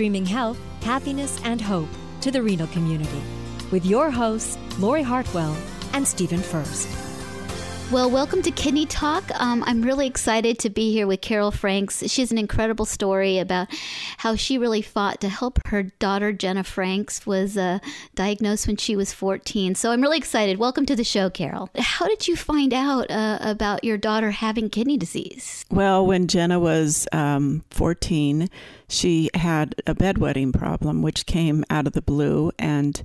streaming health, happiness, and hope to the renal community with your hosts, Lori Hartwell and Stephen Furst. Well, welcome to Kidney Talk. Um, I'm really excited to be here with Carol Franks. She has an incredible story about how she really fought to help her daughter, Jenna Franks, was uh, diagnosed when she was 14. So I'm really excited. Welcome to the show, Carol. How did you find out uh, about your daughter having kidney disease? Well, when Jenna was um, 14, she had a bedwetting problem, which came out of the blue and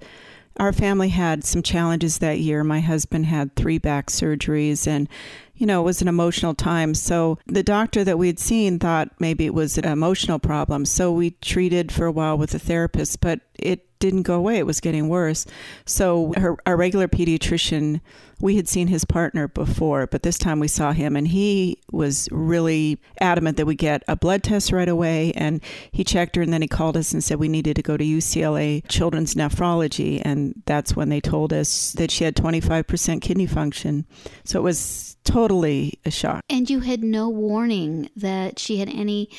our family had some challenges that year. My husband had three back surgeries and you know, it was an emotional time. So the doctor that we had seen thought maybe it was an emotional problem. So we treated for a while with a therapist, but it didn't go away. It was getting worse. So her, our regular pediatrician, we had seen his partner before, but this time we saw him and he was really adamant that we get a blood test right away. And he checked her and then he called us and said we needed to go to UCLA Children's Nephrology. And that's when they told us that she had 25% kidney function. So it was totally a shock. And you had no warning that she had any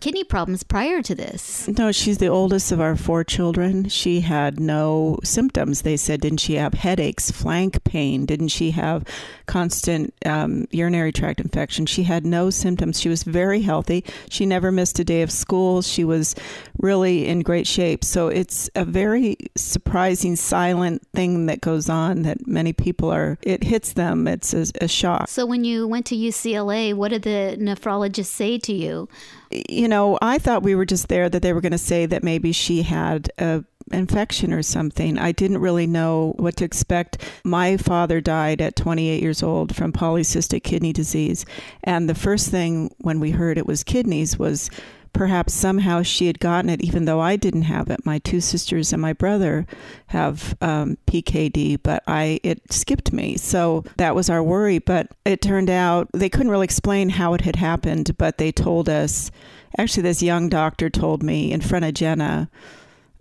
kidney problems prior to this. No, she's the oldest of our four children. She had no symptoms. They said, didn't she have headaches, flank pain? Didn't she have constant um, urinary tract infection? She had no symptoms. She was very healthy. She never missed a day of school. She was really in great shape. So it's a very surprising, silent thing that goes on that many people are, it hits them. It's a, a shock. So when you went to UCLA, what did the nephrologist say to you? You know, I thought we were just there that they were going to say that maybe she had a infection or something. I didn't really know what to expect. My father died at 28 years old from polycystic kidney disease, and the first thing when we heard it was kidneys was perhaps somehow she had gotten it, even though I didn't have it. My two sisters and my brother have um, PKD, but I it skipped me. So that was our worry. But it turned out they couldn't really explain how it had happened, but they told us. Actually, this young doctor told me in front of Jenna.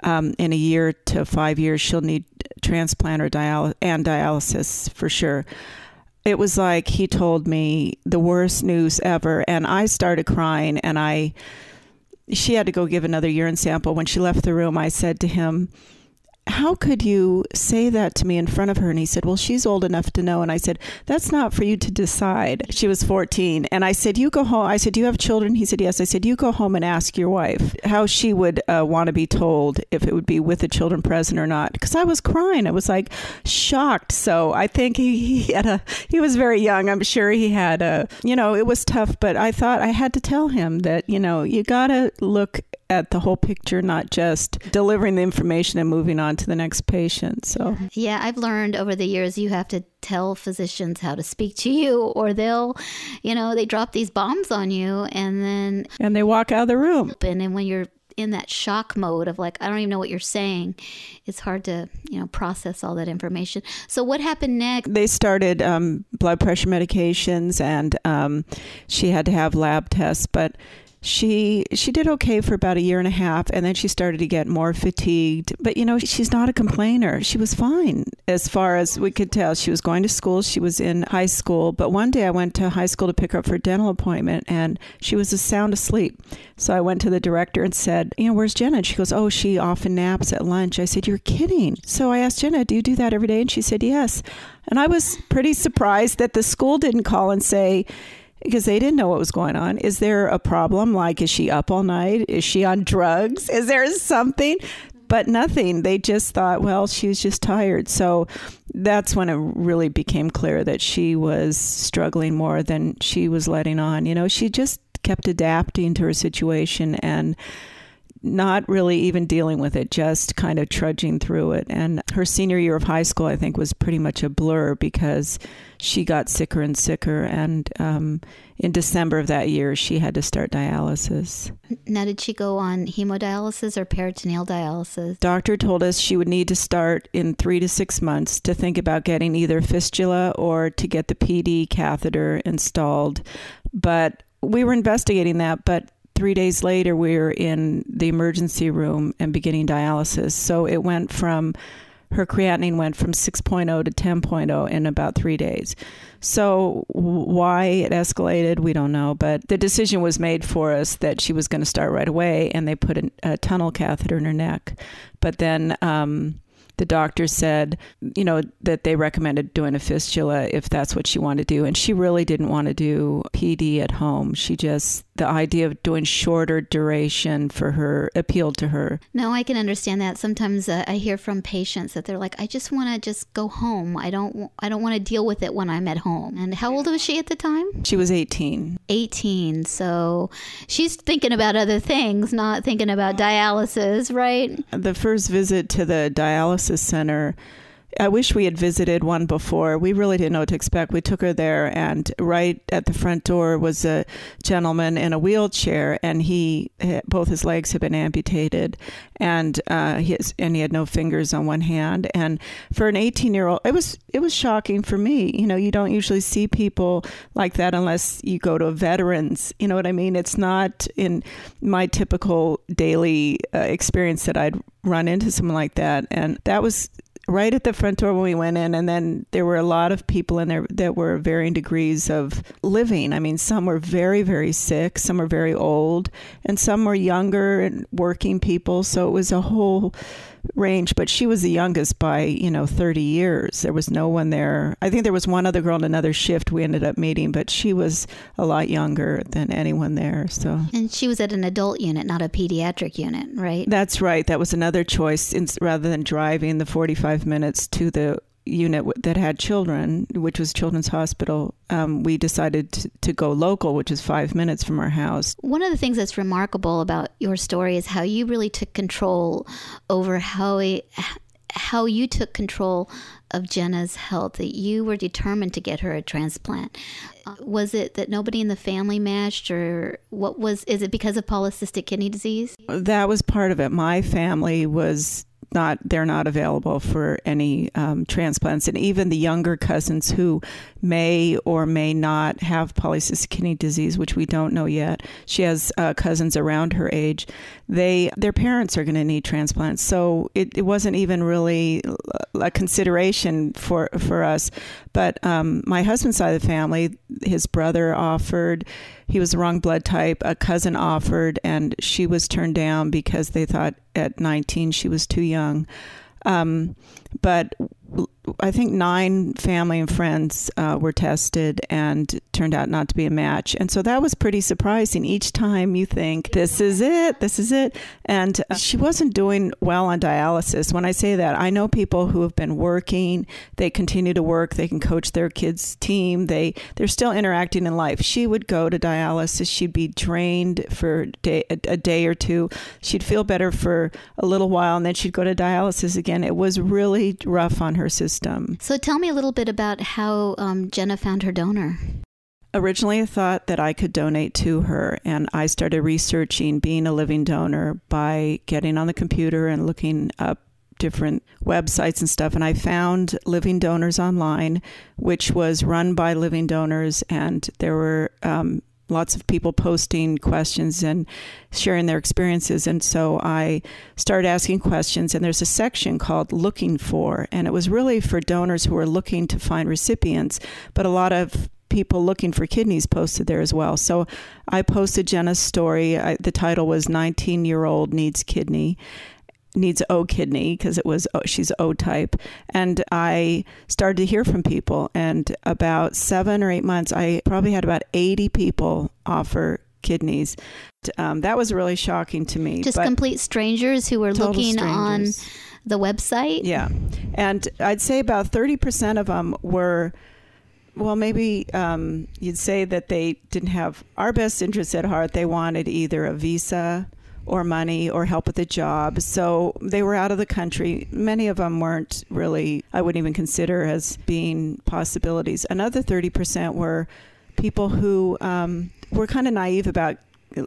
Um, in a year to five years, she'll need transplant or dialysis and dialysis for sure it was like he told me the worst news ever and i started crying and i she had to go give another urine sample. When she left the room, I said to him, how could you say that to me in front of her? And he said, Well, she's old enough to know. And I said, That's not for you to decide. She was 14. And I said, You go home. I said, Do you have children? He said, Yes. I said, You go home and ask your wife how she would uh, want to be told if it would be with the children present or not. Because I was crying. I was like shocked. So I think he, he had a, he was very young. I'm sure he had a, you know, it was tough. But I thought I had to tell him that, you know, you got to look at the whole picture, not just delivering the information and moving on to the next patient. So, yeah, I've learned over the years you have to tell physicians how to speak to you, or they'll, you know, they drop these bombs on you and then. And they walk out of the room. And then when you're in that shock mode of like, I don't even know what you're saying, it's hard to, you know, process all that information. So, what happened next? They started um, blood pressure medications and um, she had to have lab tests, but she she did okay for about a year and a half and then she started to get more fatigued. But you know she's not a complainer. She was fine. As far as we could tell she was going to school. She was in high school. But one day i went to high school to pick her up for a dental appointment and she was sound asleep. So i went to the director and said you know where's jenna? And she goes oh she often naps at lunch. I said you're kidding. So i asked jenna do you do that every day? And she said yes. And i was pretty surprised that the school didn't call and say because they didn't know what was going on. Is there a problem? Like, is she up all night? Is she on drugs? Is there something? But nothing. They just thought, well, she was just tired. So that's when it really became clear that she was struggling more than she was letting on. You know, she just kept adapting to her situation and not really even dealing with it, just kind of trudging through it. And her senior year of high school, I think, was pretty much a blur because she got sicker and sicker. And um, in December of that year, she had to start dialysis. Now, did she go on hemodialysis or peritoneal dialysis? Doctor told us she would need to start in three to six months to think about getting either fistula or to get the PD catheter installed. But we were investigating that, but three days later, we were in the emergency room and beginning dialysis. So it went from her creatinine went from 6.0 to 10.0 in about three days. So, why it escalated, we don't know. But the decision was made for us that she was going to start right away, and they put a, a tunnel catheter in her neck. But then, um, the doctor said, you know, that they recommended doing a fistula if that's what she wanted to do. And she really didn't want to do PD at home. She just, the idea of doing shorter duration for her appealed to her. No, I can understand that. Sometimes uh, I hear from patients that they're like, I just want to just go home. I don't, I don't want to deal with it when I'm at home. And how old was she at the time? She was 18. 18. So she's thinking about other things, not thinking about dialysis, right? The first visit to the dialysis center I wish we had visited one before. We really didn't know what to expect. We took her there, and right at the front door was a gentleman in a wheelchair, and he both his legs had been amputated, and uh, his and he had no fingers on one hand. And for an 18 year old, it was it was shocking for me. You know, you don't usually see people like that unless you go to veterans. You know what I mean? It's not in my typical daily uh, experience that I'd run into someone like that, and that was right at the front door when we went in and then there were a lot of people in there that were varying degrees of living. I mean some were very very sick some were very old and some were younger and working people. So it was a whole range, but she was the youngest by, you know, 30 years. There was no one there. I think there was one other girl in another shift we ended up meeting, but she was a lot younger than anyone there. So And she was at an adult unit, not a pediatric unit, right? That's right. That was another choice in, rather than driving the 45 minutes to the unit that had children, which was Children's Hospital, um, we decided to, to, go local, which is five minutes from our house. One of the things that's remarkable about your story is how you really took control over how he, how you took control of Jenna's health. That you were determined to get her a transplant. Uh, was it that nobody in the family matched, or what was? Is it because of polycystic kidney disease? That was part of it. My family was not they're not available for any um, transplants. And even the younger cousins who may or may not have polycystic kidney disease which we don't know yet she has uh, cousins around her age they their parents are going to need transplants. So it, it wasn't even really a consideration for for us. But um, my husband's side of the family his brother offered he was the wrong blood type. A cousin offered, and she was turned down because they thought at 19 she was too young. Um, but I think nine family and friends uh, were tested and turned out not to be a match. And so that was pretty surprising. Each time you think, this is it, this is it. And uh, she wasn't doing well on dialysis. When I say that, I know people who have been working, they continue to work, they can coach their kids' team, they, they're still interacting in life. She would go to dialysis, she'd be drained for day, a, a day or two, she'd feel better for a little while, and then she'd go to dialysis again. It was really rough on her system system. So tell me a little bit about how um, Jenna found her donor. Originally, I thought that I could donate to her, and I started researching being a living donor by getting on the computer and looking up different websites and stuff. And I found Living Donors Online, which was run by living donors, and there were um, lots of people posting questions and sharing their experiences. And so I started asking questions, and there's a section called Looking For, and it was really for donors who are looking to find recipients, but a lot of people looking for kidneys posted there as well. So I posted Jenna's story. I, the title was 19 year old needs kidney needs O kidney because it was o, she's O type, and I started to hear from people. And about seven or eight months, I probably had about eighty people offer kidneys. Um, that was really shocking to me. Just complete strangers who were looking strangers. on the website. Yeah, and I'd say about thirty percent of them were. Well, maybe um, you'd say that they didn't have our best interests at heart. They wanted either a visa or money or help with a job. So they were out of the country. Many of them weren't really, I wouldn't even consider as being possibilities. Another 30% were people who um, were kind of naive about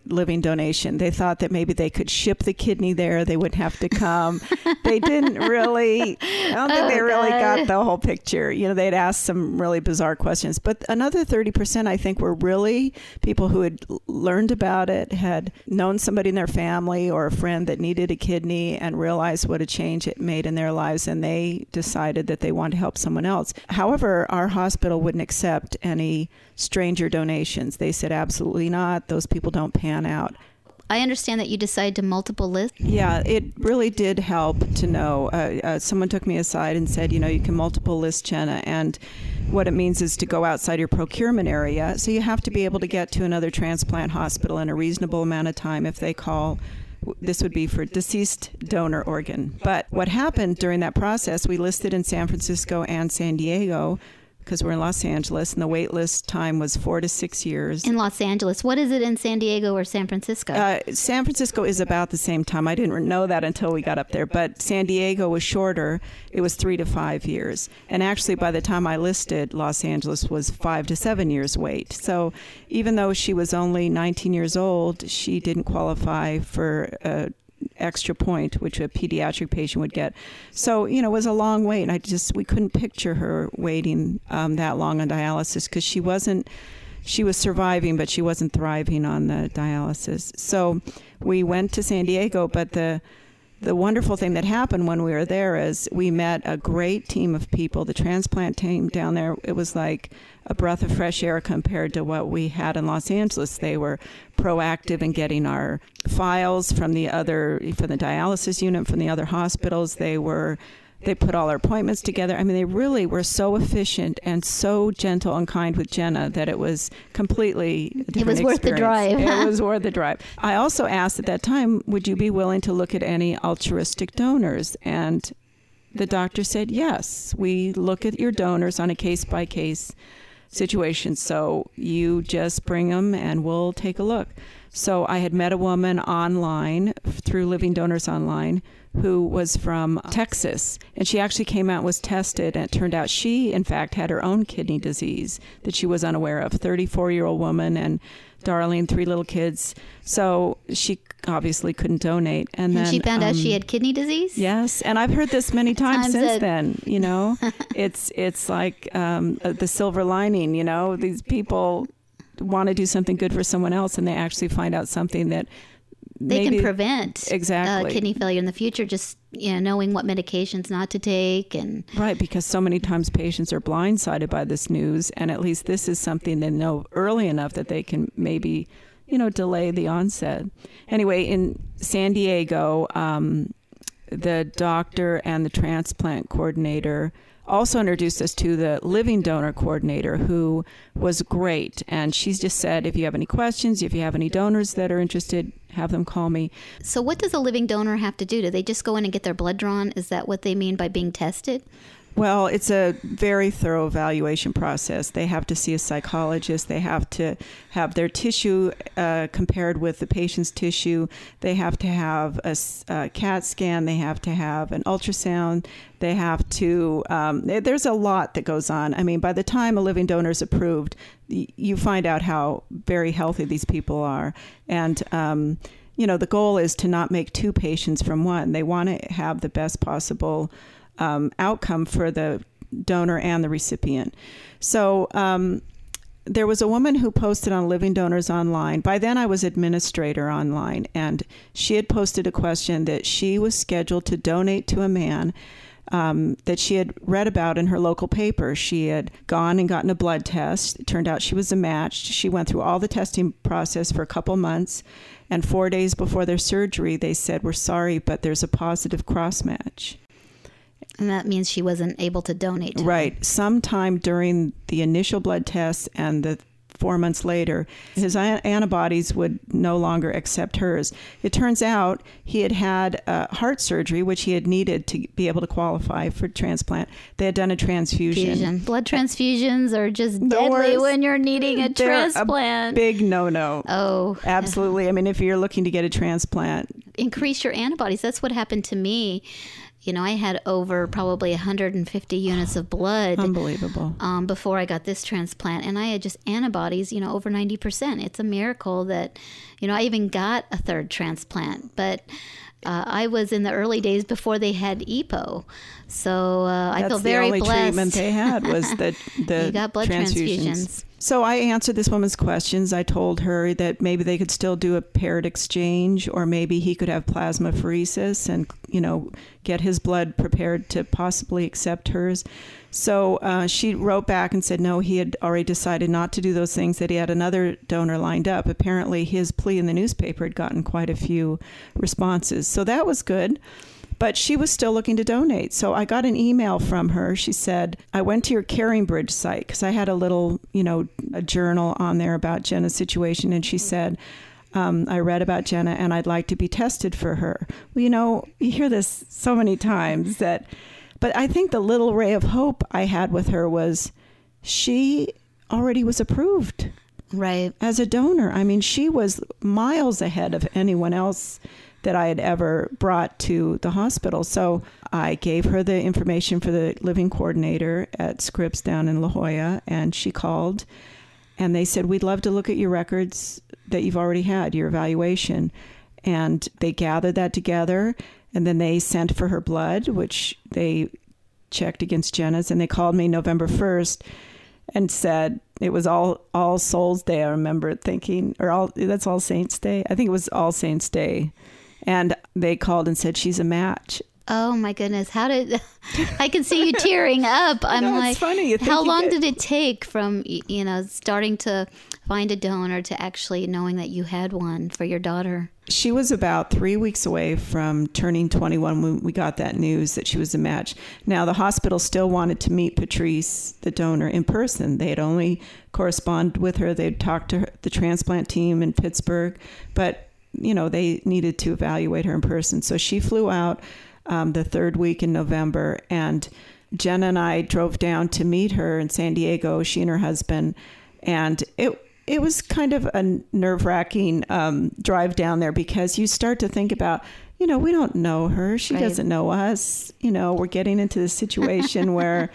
living donation. They thought that maybe they could ship the kidney there. They wouldn't have to come. they didn't really, I don't think oh, they really God. got the whole picture. You know, they'd asked some really bizarre questions. But another 30%, I think, were really people who had learned about it, had known somebody in their family or a friend that needed a kidney and realized what a change it made in their lives. And they decided that they wanted to help someone else. However, our hospital wouldn't accept any stranger donations. They said, absolutely not. Those people don't pan out. I understand that you decided to multiple list. Yeah, it really did help to know. Uh, uh, someone took me aside and said, you know, you can multiple list Jenna, and what it means is to go outside your procurement area. So you have to be able to get to another transplant hospital in a reasonable amount of time if they call. This would be for deceased donor organ. But what happened during that process, we listed in San Francisco and San Diego because we're in Los Angeles, and the wait list time was four to six years. In Los Angeles, what is it in San Diego or San Francisco? Uh, San Francisco is about the same time. I didn't know that until we got up there, but San Diego was shorter. It was three to five years, and actually, by the time I listed, Los Angeles was five to seven years wait. So, even though she was only 19 years old, she didn't qualify for a extra point, which a pediatric patient would get. So, you know, it was a long wait. And I just, we couldn't picture her waiting um, that long on dialysis because she wasn't, she was surviving, but she wasn't thriving on the dialysis. So we went to San Diego, but the, the wonderful thing that happened when we were there is we met a great team of people. The transplant team down there, it was like a breath of fresh air compared to what we had in Los Angeles. They were proactive in getting our files from the other, from the dialysis unit, from the other hospitals. They were they put all our appointments together. I mean, they really were so efficient and so gentle and kind with Jenna that it was completely It was worth the drive. It was worth the drive. I also asked at that time, would you be willing to look at any altruistic donors? And the doctor said, yes. We look at your donors on a case by case situation. So you just bring them and we'll take a look. So I had met a woman online through Living Donors Online who was from Texas. And she actually came out, was tested, and it turned out she, in fact, had her own kidney disease that she was unaware of. 34 year old woman and darling, three little kids. So she obviously couldn't donate. And, and then she found um, out she um, had kidney disease. Yes, and I've heard this many times, times since then. You know, it's it's like um, uh, the silver lining. You know, these people want to do something good for someone else, and they actually find out something that they maybe, can prevent uh, exactly. uh, kidney failure in the future just you know knowing what medications not to take and right because so many times patients are blindsided by this news and at least this is something they know early enough that they can maybe you know delay the onset. Anyway in san diego um, the doctor and the transplant coordinator also introduced us to the living donor coordinator who was great and she's just said if you have any questions if you have any donors that are interested have them call me. So, what does a living donor have to do? Do they just go in and get their blood drawn? Is that what they mean by being tested? Well, it's a very thorough evaluation process. They have to see a psychologist. They have to have their tissue uh, compared with the patient's tissue. They have to have a, a, CAT scan. They have to have an ultrasound. They have to, um, there's a lot that goes on. I mean, by the time a living donor is approved, you find out how very healthy these people are. And, um, you know, the goal is to not make two patients from one. They want to have the best possible um, outcome for the donor and the recipient. So, um, there was a woman who posted on Living Donors Online. By then, I was administrator online, and she had posted a question that she was scheduled to donate to a man um, that she had read about in her local paper. She had gone and gotten a blood test. It turned out she was a match. She went through all the testing process for a couple months, and four days before their surgery, they said, "We're sorry, but there's a positive cross match." And that means she wasn't able to donate. To right. Sometime during the initial blood test and the four months later, his antibodies would no longer accept hers. It turns out he had had uh, heart surgery, which he had needed to be able to qualify for transplant. They had done a transfusion. Fusion. Blood transfusions are just deadly when you're needing a transplant. A big no no. Oh. Absolutely. I mean, if you're looking to get a transplant, increase your antibodies. That's what happened to me you know, I had over probably 150 units of blood. Unbelievable. Um, before I got this transplant, and I had just antibodies, you know, over 90%. It's a miracle that, you know, I even got a third transplant. But uh, I was in the early days before they had EPO, so uh, I feel very blessed. That's the only treatment they had was the the you got blood transfusions. transfusions. So I answered this woman's questions. I told her that maybe they could still do a paired exchange, or maybe he could have plasmapheresis and you know get his blood prepared to possibly accept hers. So uh, she wrote back and said no, he had already decided not to do those things. That he had another donor lined up. Apparently, his plea in the newspaper had gotten quite a few responses, so that was good but she was still looking to donate. So I got an email from her. She said, I went to your CaringBridge site because I had a little, you know, a journal on there about Jenna's situation. And she said, um, I read about Jenna and I'd like to be tested for her. Well, you know, you hear this so many times that, but I think the little ray of hope I had with her was she already was approved. Right. As a donor. I mean, she was miles ahead of anyone else that I had ever brought to the hospital. So I gave her the information for the living coordinator at Scripps down in La Jolla, and she called and they said, We'd love to look at your records that you've already had, your evaluation. And they gathered that together, and then they sent for her blood, which they checked against Jenna's, and they called me November 1st and said it was all all souls day i remember thinking or all that's all saints day i think it was all saints day and they called and said she's a match. Oh my goodness! How did I can see you tearing up? I'm no, like, funny. how long did it take from you know starting to find a donor to actually knowing that you had one for your daughter? She was about three weeks away from turning 21 when we got that news that she was a match. Now the hospital still wanted to meet Patrice, the donor, in person. They had only corresponded with her. They'd talked to her, the transplant team in Pittsburgh, but you know, they needed to evaluate her in person. So she flew out um, the third week in November, and Jenna and I drove down to meet her in San Diego. She and her husband, and it it was kind of a nerve wracking um, drive down there because you start to think about, you know, we don't know her. She right. doesn't know us. You know, we're getting into this situation where.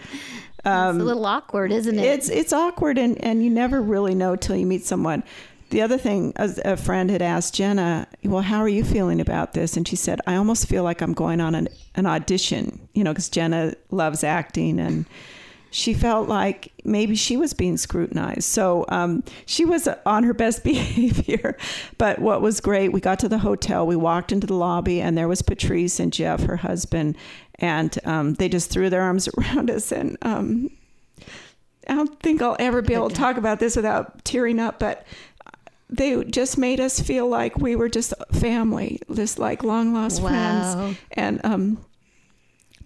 Um, it's a um, little awkward, isn't it? It's it's awkward, and, and you never really know till you meet someone the other thing, a friend had asked Jenna, "Well, how are you feeling about this?" And she said, "I almost feel like I'm going on an, an audition, you know, because Jenna loves acting, and she felt like maybe she was being scrutinized. So um, she was on her best behavior. But what was great, we got to the hotel, we walked into the lobby, and there was Patrice and Jeff, her husband, and um, they just threw their arms around us and. Um, I don't think I'll ever be able to talk about this without tearing up, but they just made us feel like we were just family, just like long lost wow. friends. And um,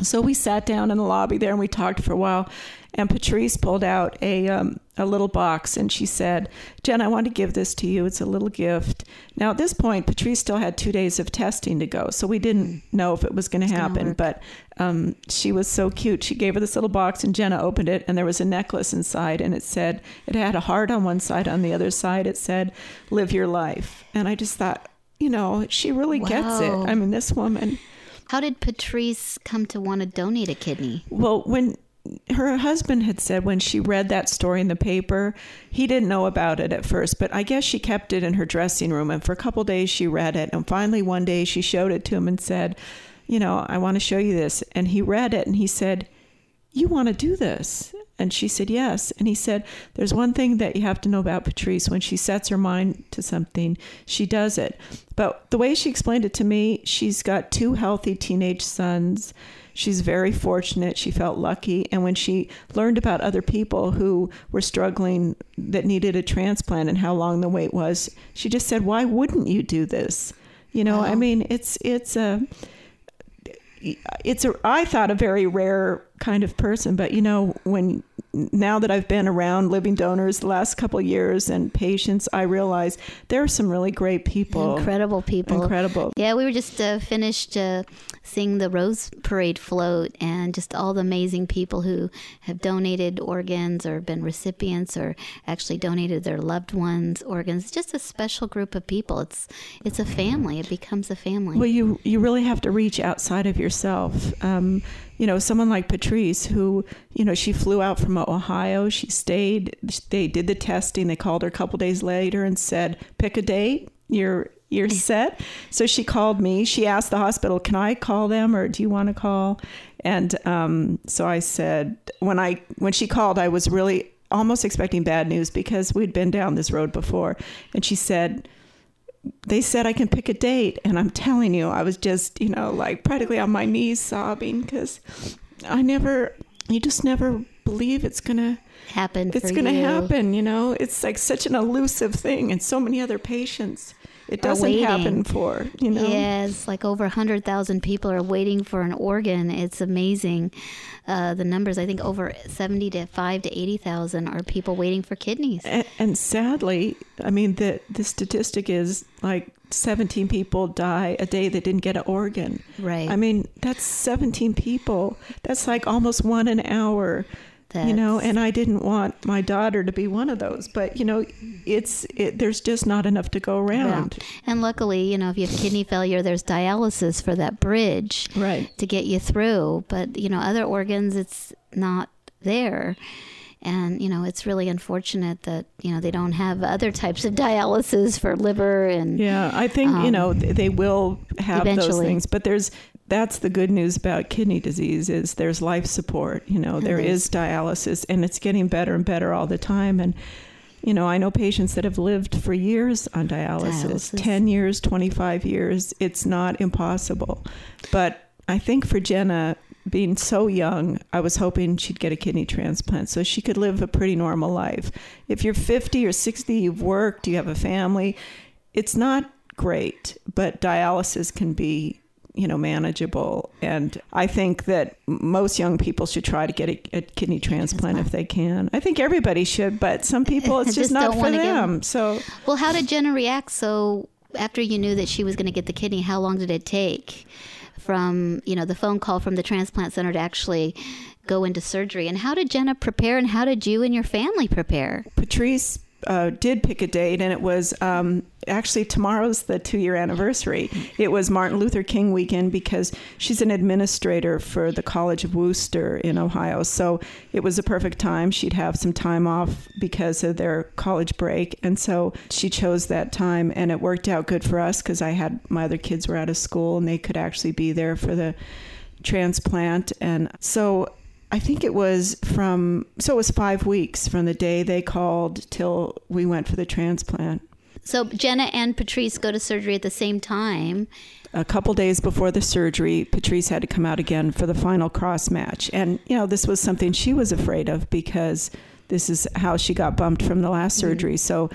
so we sat down in the lobby there and we talked for a while. And Patrice pulled out a um, a little box and she said, "Jen, I want to give this to you. It's a little gift." Now at this point, Patrice still had two days of testing to go, so we didn't know if it was going to happen. But um, she was so cute. She gave her this little box, and Jenna opened it, and there was a necklace inside, and it said it had a heart on one side. On the other side, it said, "Live your life." And I just thought, you know, she really wow. gets it. I mean, this woman. How did Patrice come to want to donate a kidney? Well, when her husband had said when she read that story in the paper, he didn't know about it at first, but I guess she kept it in her dressing room. And for a couple days, she read it. And finally, one day, she showed it to him and said, You know, I want to show you this. And he read it and he said, You want to do this? And she said, Yes. And he said, There's one thing that you have to know about Patrice. When she sets her mind to something, she does it. But the way she explained it to me, she's got two healthy teenage sons she's very fortunate. She felt lucky. And when she learned about other people who were struggling that needed a transplant and how long the wait was, she just said, "Why wouldn't you do this?" You know, wow. I mean, it's it's a it's a I thought a very rare kind of person. But you know, when now that I've been around living donors the last couple years and patients, I realize there are some really great people, incredible people, incredible. Yeah, we were just uh, finished uh, seeing the Rose Parade float, and just all the amazing people who have donated organs or been recipients or actually donated their loved ones' organs. It's just a special group of people. It's it's a family. It becomes a family. Well, you you really have to reach outside of yourself. Um, you know, someone like Patrice, who, you know, she flew out from Ohio. She stayed. They did the testing. They called her a couple days later and said, "Pick a date. You're you're set." So she called me. She asked the hospital, "Can I call them, or do you want to call?" And um, so I said, when I when she called, I was really almost expecting bad news because we'd been down this road before. And she said, they said I can pick a date. And I'm telling you, I was just, you know, like practically on my knees sobbing because I never, you just never believe it's going to happen. It's going to happen, you know? It's like such an elusive thing. And so many other patients it doesn't happen for you know? Yes like over 100000 people are waiting for an organ. It's amazing. Uh, the numbers i think over 70 to 5 to 80000 are people waiting for kidneys. And, and sadly i mean the the statistic is like 17 people die a day that didn't get an organ. Right. I mean that's 17 people. That's like almost one an hour that's... You know, and I didn't want my daughter to be one of those, but you know, it's it, there's just not enough to go around. Yeah. And luckily, you know, if you have kidney failure, there's dialysis for that bridge, right, to get you through. But you know, other organs, it's not there. And you know, it's really unfortunate that you know they don't have other types of dialysis for liver and. Yeah, I think um, you know they will have those things, but there's that's the good news about kidney disease is there's life support you know there is dialysis and it's getting better and better all the time. And you know i know patients that have lived for years on dialysis, dialysis. 10 years 25 years. It's not impossible. But i think for jenna being so young i was hoping she'd get a kidney transplant so she could live a pretty normal life. If you're 50 or 60 you've worked you have a family it's not great but dialysis can be you know manageable. And i think that most young people should try to get a, a kidney transplant if they can. I think everybody should but some people it's just, just not for them. give... so well how did jenna react? So after you knew that she was going to get the kidney how long did it take from you know the phone call from the transplant center to actually go into surgery? And how did jenna prepare and how did you and your family prepare? Patrice uh, did pick a date, and it was um, actually tomorrow's the two year anniversary. It was Martin Luther King weekend because she's an administrator for the College of Wooster in Ohio. So it was a perfect time. She'd have some time off because of their college break. And so she chose that time, and it worked out good for us because I had my other kids were out of school and they could actually be there for the transplant. And so I think it was from, so it was five weeks from the day they called till we went for the transplant. So Jenna and Patrice go to surgery at the same time. A couple days before the surgery, Patrice had to come out again for the final cross match. And, you know, this was something she was afraid of because this is how she got bumped from the last mm-hmm. surgery. So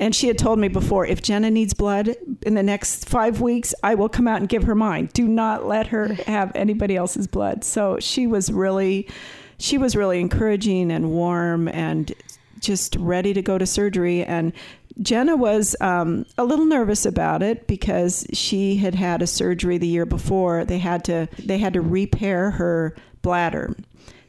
and she had told me before, if Jenna needs blood in the next five weeks, I will come out and give her mine. Do not let her have anybody else's blood. So she was really, she was really encouraging and warm and just ready to go to surgery. And Jenna was um, a little nervous about it because she had had a surgery the year before. They had to they had to repair her bladder.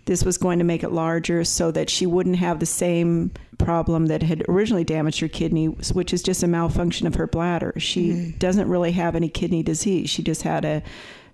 This was going to make it larger so that she wouldn't have the same problem that had originally damaged her kidney, which is just a malfunction of her bladder. She mm-hmm. doesn't really have any kidney disease. She just had a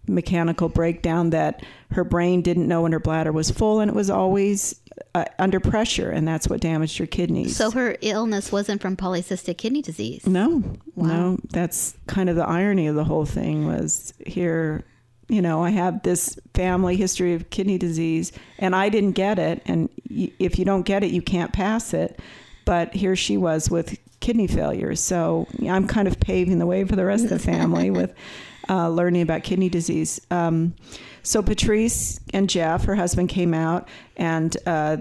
mechanical breakdown that her brain didn't know when her bladder was full and it was always uh, under pressure and that's what damaged her kidneys. So her illness wasn't from polycystic kidney disease. No. Wow. No, that's kind of the irony of the whole thing was here you know, I have this family history of kidney disease and I didn't get it. And if you don't get it, you can't pass it. But here she was with kidney failure. So I'm kind of paving the way for the rest of the family with uh, learning about kidney disease. Um, So Patrice and Jeff, her husband, came out and uh,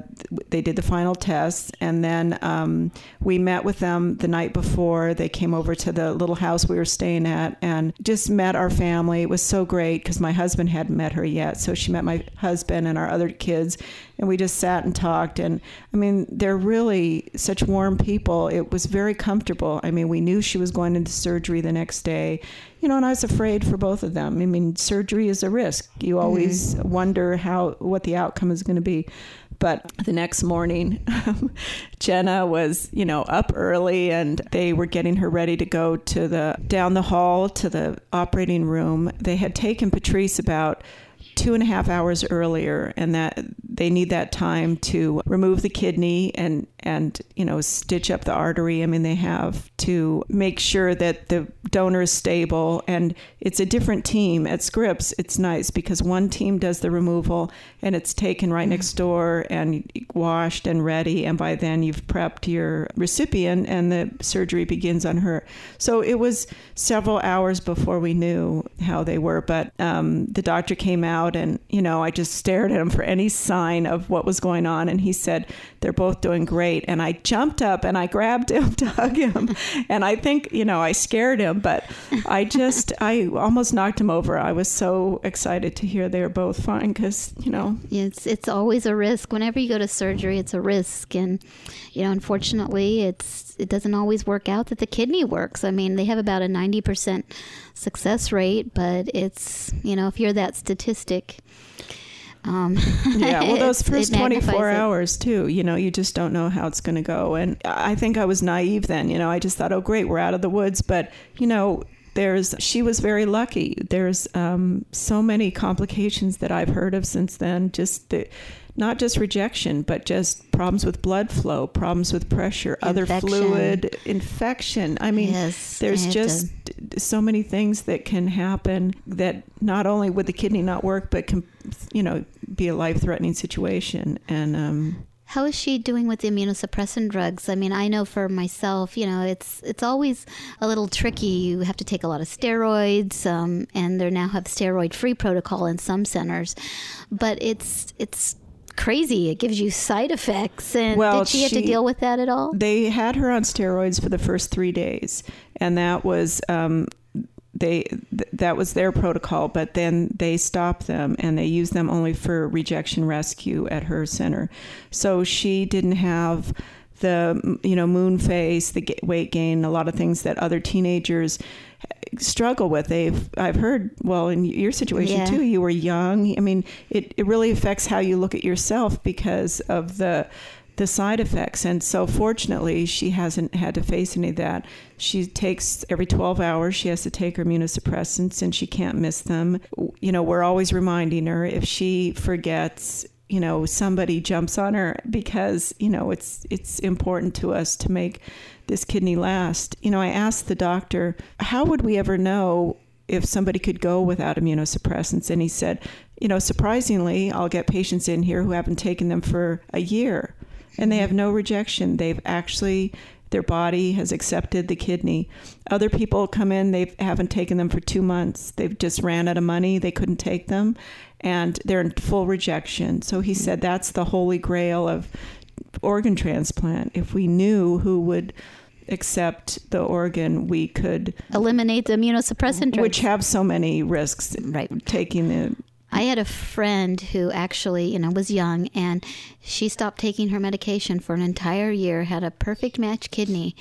they did the final tests. And then um, we met with them the night before. They came over to the little house we were staying at and just met our family. It was so great because my husband hadn't met her yet. So she met my husband and our other kids. And we just sat and talked. And I mean, they're really such warm people. It was very comfortable. I mean, we knew she was going into surgery the next day you know, and I was afraid for both of them. I mean, surgery is a risk. You always mm-hmm. wonder how what the outcome is going to be. But the next morning, Jenna was, you know, up early and they were getting her ready to go to the down the hall to the operating room. They had taken Patrice about two and a half hours earlier, and that they need that time to remove the kidney and and you know stitch up the artery. I mean, they have to make sure that the donor is stable, and it's a different team at Scripps. It's nice because one team does the removal, and it's taken right next mm-hmm. door and washed and ready, and by then you've prepped your recipient, and the surgery begins on her. So it was several hours before we knew how they were, but um, the doctor came out and you know i just stared at him for any sign of what was going on and he said they're both doing great and i jumped up and i grabbed him to hug him and i think you know i scared him but i just i almost knocked him over. I was so excited to hear they're both fine because you know. It's it's always a risk. Whenever you go to surgery it's a risk. And you know unfortunately it's it doesn't always work out that the kidney works. I mean they have about a 90% success rate, but it's, you know, if you're that statistic, um, yeah, well, those first 24 hours, too, you know, you just don't know how it's going to go. And I think I was naive then. You know, I just thought, oh, great, we're out of the woods. But, you know, there's, she was very lucky. There's um, so many complications that I've heard of since then. Just the, not just rejection, but just problems with blood flow, problems with pressure, infection. other fluid, infection. I mean, yes, there's I just to... so many things that can happen that not only would the kidney not work, but can, you know, be a life threatening situation. And, um, how is she doing with the immunosuppressant drugs? I mean, I know for myself, you know, it's it's always a little tricky. You have to take a lot of steroids, um, and they now have steroid-free protocol in some centers, but it's it's crazy. It gives you side effects. And well, did she, she have to deal with that at all? They had her on steroids for the first three days, and that was. Um, they th- that was their protocol but then they stopped them and they used them only for rejection rescue at her center so she didn't have the you know moon face the weight gain a lot of things that other teenagers eh, struggle with. They've I've heard well in your situation yeah. too. You were young. I mean, it it really affects how you look at yourself because of the the side effects. And so, fortunately, she hasn't had to face any of that. She takes every 12 hours, she has to take her immunosuppressants and she can't miss them. You know, we're always reminding her if she forgets, you know, somebody jumps on her because, you know, it's it's important to us to make this kidney last. You know, I asked the doctor, how would we ever know if somebody could go without immunosuppressants? And he said, you know, surprisingly, I'll get patients in here who haven't taken them for a year and they have mm-hmm. no rejection. They've actually their body has accepted the kidney. Other people come in, they haven't taken them for two months. They've just ran out of money, they couldn't take them, and they're in full rejection. So he said mm-hmm. that's the holy grail of organ transplant. If we knew who would accept the organ, we could eliminate the immunosuppressant drugs, which have so many risks. Right, taking the. I had a friend who actually, you know, was young and she stopped taking her medication for an entire year, had a perfect match kidney,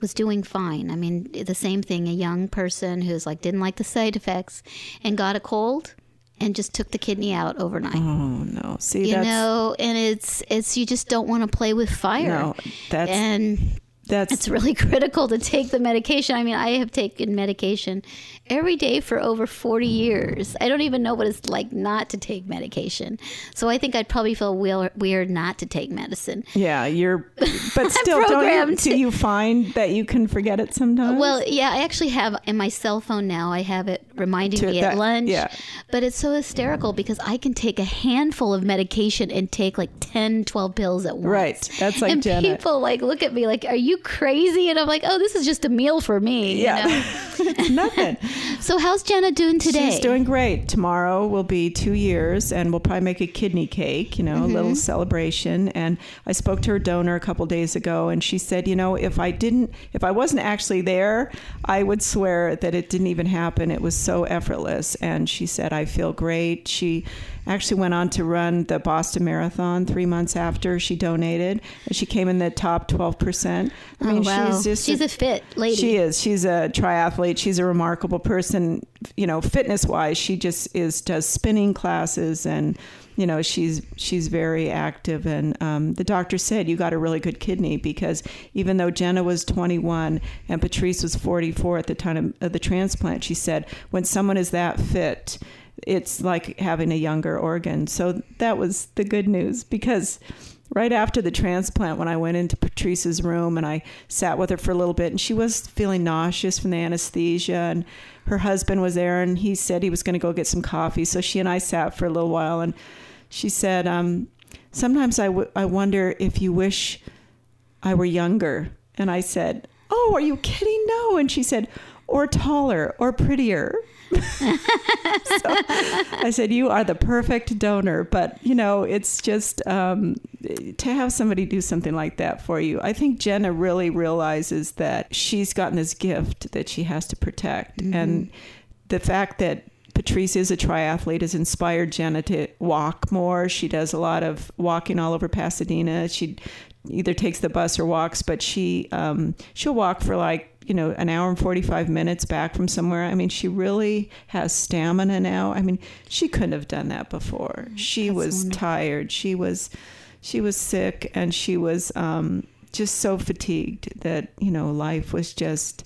was doing fine. I mean, the same thing, a young person who's like didn't like the side effects and got a cold and just took the kidney out overnight. Oh no! See, you know, and it's it's you just don't want to play with fire. No, that's and that's it's really critical to take the medication. I mean, I have taken medication every day for over 40 years. I don't even know what it's like not to take medication. So I think I'd probably feel weird not to take medicine. Yeah, you're, but still, don't you, do you find that you can forget it sometimes? Well, yeah, I actually have in my cell phone now, I have it reminding to me that, at lunch. Yeah. But it's so hysterical because I can take a handful of medication and take like 10, 12 pills at once. Right. That's like And Janet. people like look at me like, are you you crazy? And I'm like, oh, this is just a meal for me. Yeah. You know? it's nothing. so how's Jenna doing today? She's doing great. Tomorrow will be two years, and we'll probably make a kidney cake, you know, Mm-hmm. a little celebration. And I spoke to her donor a couple days ago, and she said, you know, if I didn't, if I wasn't actually there, I would swear that it didn't even happen. It was so effortless. And she said, I feel great. She actually went on to run the Boston Marathon three months after she donated, and she came in the top 12%. I oh, wow. she's just she's a, a fit lady. She is. She's a triathlete. She's a remarkable person. You know, fitness wise, she just is does spinning classes and you know she's she's very active and um, the doctor said you got a really good kidney because even though jenna was 21 and patrice was 44 at the time of, of the transplant she said when someone is that fit it's like having a younger organ. So that was the good news because right after the transplant when I went into Patrice's room and I sat with her for a little bit and she was feeling nauseous from the anesthesia and her husband was there and he said he was going to go get some coffee. So she and I sat for a little while and she said um, sometimes I, w- I wonder if you wish I were younger. And I said oh are you kidding? No. And she said or taller or prettier so I said, "You are the perfect donor." But you know, it's just um, to have somebody do something like that for you. I think Jenna really realizes that she's gotten this gift that she has to protect, mm-hmm. and the fact that Patrice is a triathlete has inspired Jenna to walk more. She does a lot of walking all over Pasadena. She either takes the bus or walks, but she um, she'll walk for like you know an hour and 45 minutes back from somewhere. I mean she really has stamina now. I mean she couldn't have done that before. She That's was wonderful. tired. She was she was sick and she was um, just so fatigued that you know life was just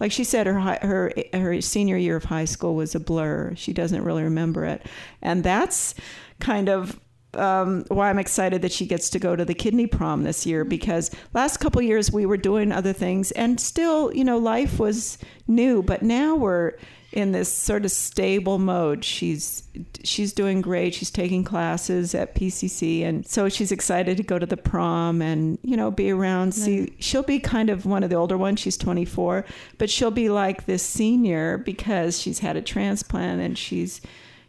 like she said her her her senior year of high school was a blur. She doesn't really remember it. And that's kind of um, why I'm excited that she gets to go to the kidney prom this year because last couple years we were doing other things and still you know life was new but now we're in this sort of stable mode. She's she's doing great. She's taking classes at PCC and so she's excited to go to the prom and you know be around. See she'll be kind of one of the older ones. She's 24 but she'll be like this senior because she's had a transplant and she's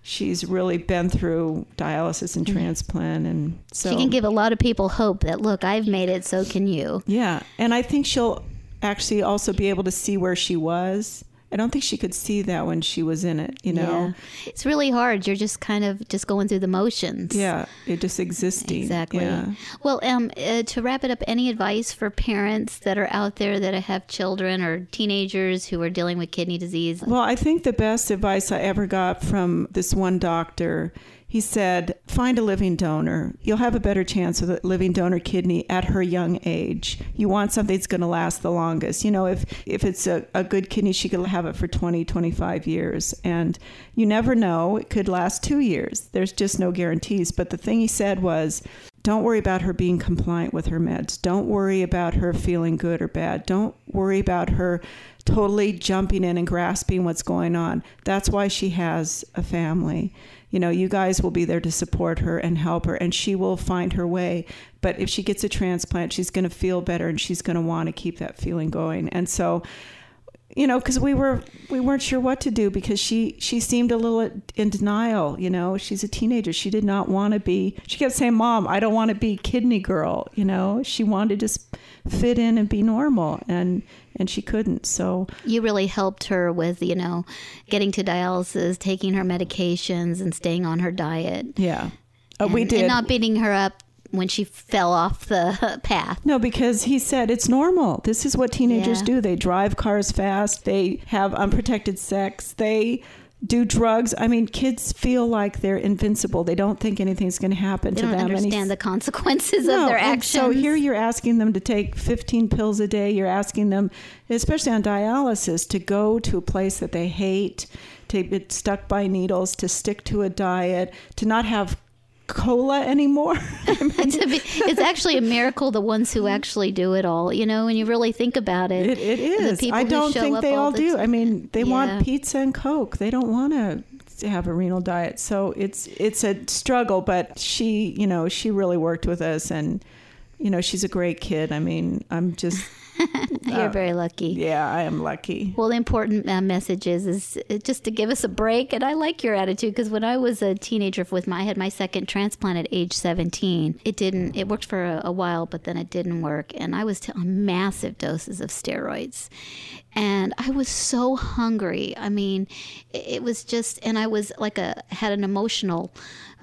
she's really been through dialysis and mm-hmm. transplant and so she can give a lot of people hope that look i've made it so can you. Yeah and i think she'll actually also be able to see where she was i don't think she could see that when she was in it you know? Yeah. it's really hard. You're just kind of just going through the motions. Yeah you're just existing. Exactly. Yeah. well um, uh, to wrap it up any advice for parents that are out there that have children or teenagers who are dealing with kidney disease? Well i think the best advice i ever got from this one doctor he said, find a living donor. You'll have a better chance with a living donor kidney at her young age. You want something that's going to last the longest. You know, if, if it's a, a good kidney, she could have it for 20, 25 years. And you never know, it could last two years. There's just no guarantees. But the thing he said was, don't worry about her being compliant with her meds. Don't worry about her feeling good or bad. Don't worry about her totally jumping in and grasping what's going on. That's why she has a family you know, you guys will be there to support her and help her, and she will find her way. But if she gets a transplant, she's going to feel better and she's going to want to keep that feeling going. And so, you know, because we were we weren't sure what to do because she she seemed a little in denial. You know, she's a teenager. She did not want to be. She kept saying, "Mom, I don't want to be kidney girl." You know, she wanted to just fit in and be normal, and and she couldn't. So you really helped her with you know getting to dialysis, taking her medications, and staying on her diet. Yeah, uh, and, we did, and not beating her up when she fell off the path. No, because he said it's normal. This is what teenagers yeah. do. They drive cars fast. They have unprotected sex. They do drugs. I mean, kids feel like they're invincible. They don't think anything's going to happen they to don't them. understand the consequences no, of their actions. So here you're asking them to take 15 pills a day. You're asking them, especially on dialysis, to go to a place that they hate, to get stuck by needles, to stick to a diet, to not have cola anymore. I mean, it's actually a miracle the ones who actually do it all. You know, when you really think about it, it, it is. I don't think they all, all do. I mean, they yeah. want pizza and coke. They don't want to have a renal diet. So it's it's a struggle. But she, you know, she really worked with us, and you know, she's a great kid. I mean, I'm just You're very lucky. Yeah, I am lucky. Well, the important uh, message is, is uh, just to give us a break. And I like your attitude because when I was a teenager with my, I had my second transplant at age 17. It didn't, it worked for a, a while, but then it didn't work. And I was t- on massive doses of steroids and I was so hungry. I mean, it was just, and I was like a had an emotional.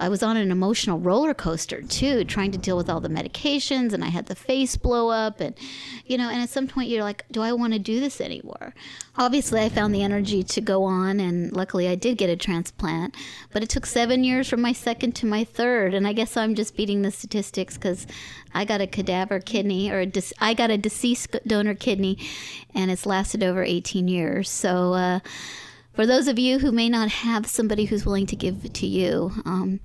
I was on an emotional roller coaster too, trying to deal with all the medications, and I had the face blow up, and you know, and at some point you're like, do I want to do this anymore? Obviously, I found the energy to go on, and luckily I did get a transplant, but it took seven years from my second to my third, and I guess I'm just beating the statistics because I got a cadaver kidney, or de- I got a deceased donor kidney, and it's lasted over 18 years. So. Uh, for those of you who may not have somebody who's willing to give to you, um,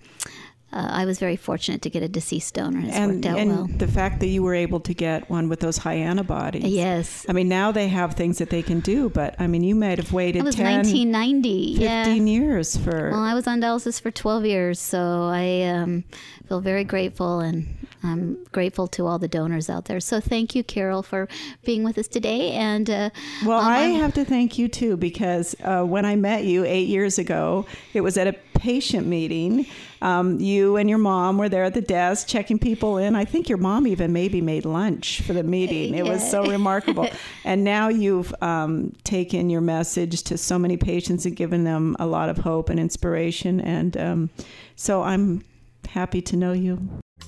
uh, I was very fortunate to get a deceased donor. It's and, worked out and well. the fact that you were able to get one with those high antibodies. Yes. I mean, now they have things that they can do, but I mean, you might have waited It was 10, 1990. 15 yeah. years for. Well, I was on dialysis for 12 years, so I um, feel very grateful and I'm grateful to all the donors out there. So thank you, Carol, for being with us today. And uh, well, um, I have to thank you too because uh, when I met you eight years ago, it was at a patient meeting. Um, you and your mom were there at the desk checking people in. I think your mom even maybe made lunch for the meeting. It was so remarkable. and now you've um, taken your message to so many patients and given them a lot of hope and inspiration. And um, so I'm happy to know you.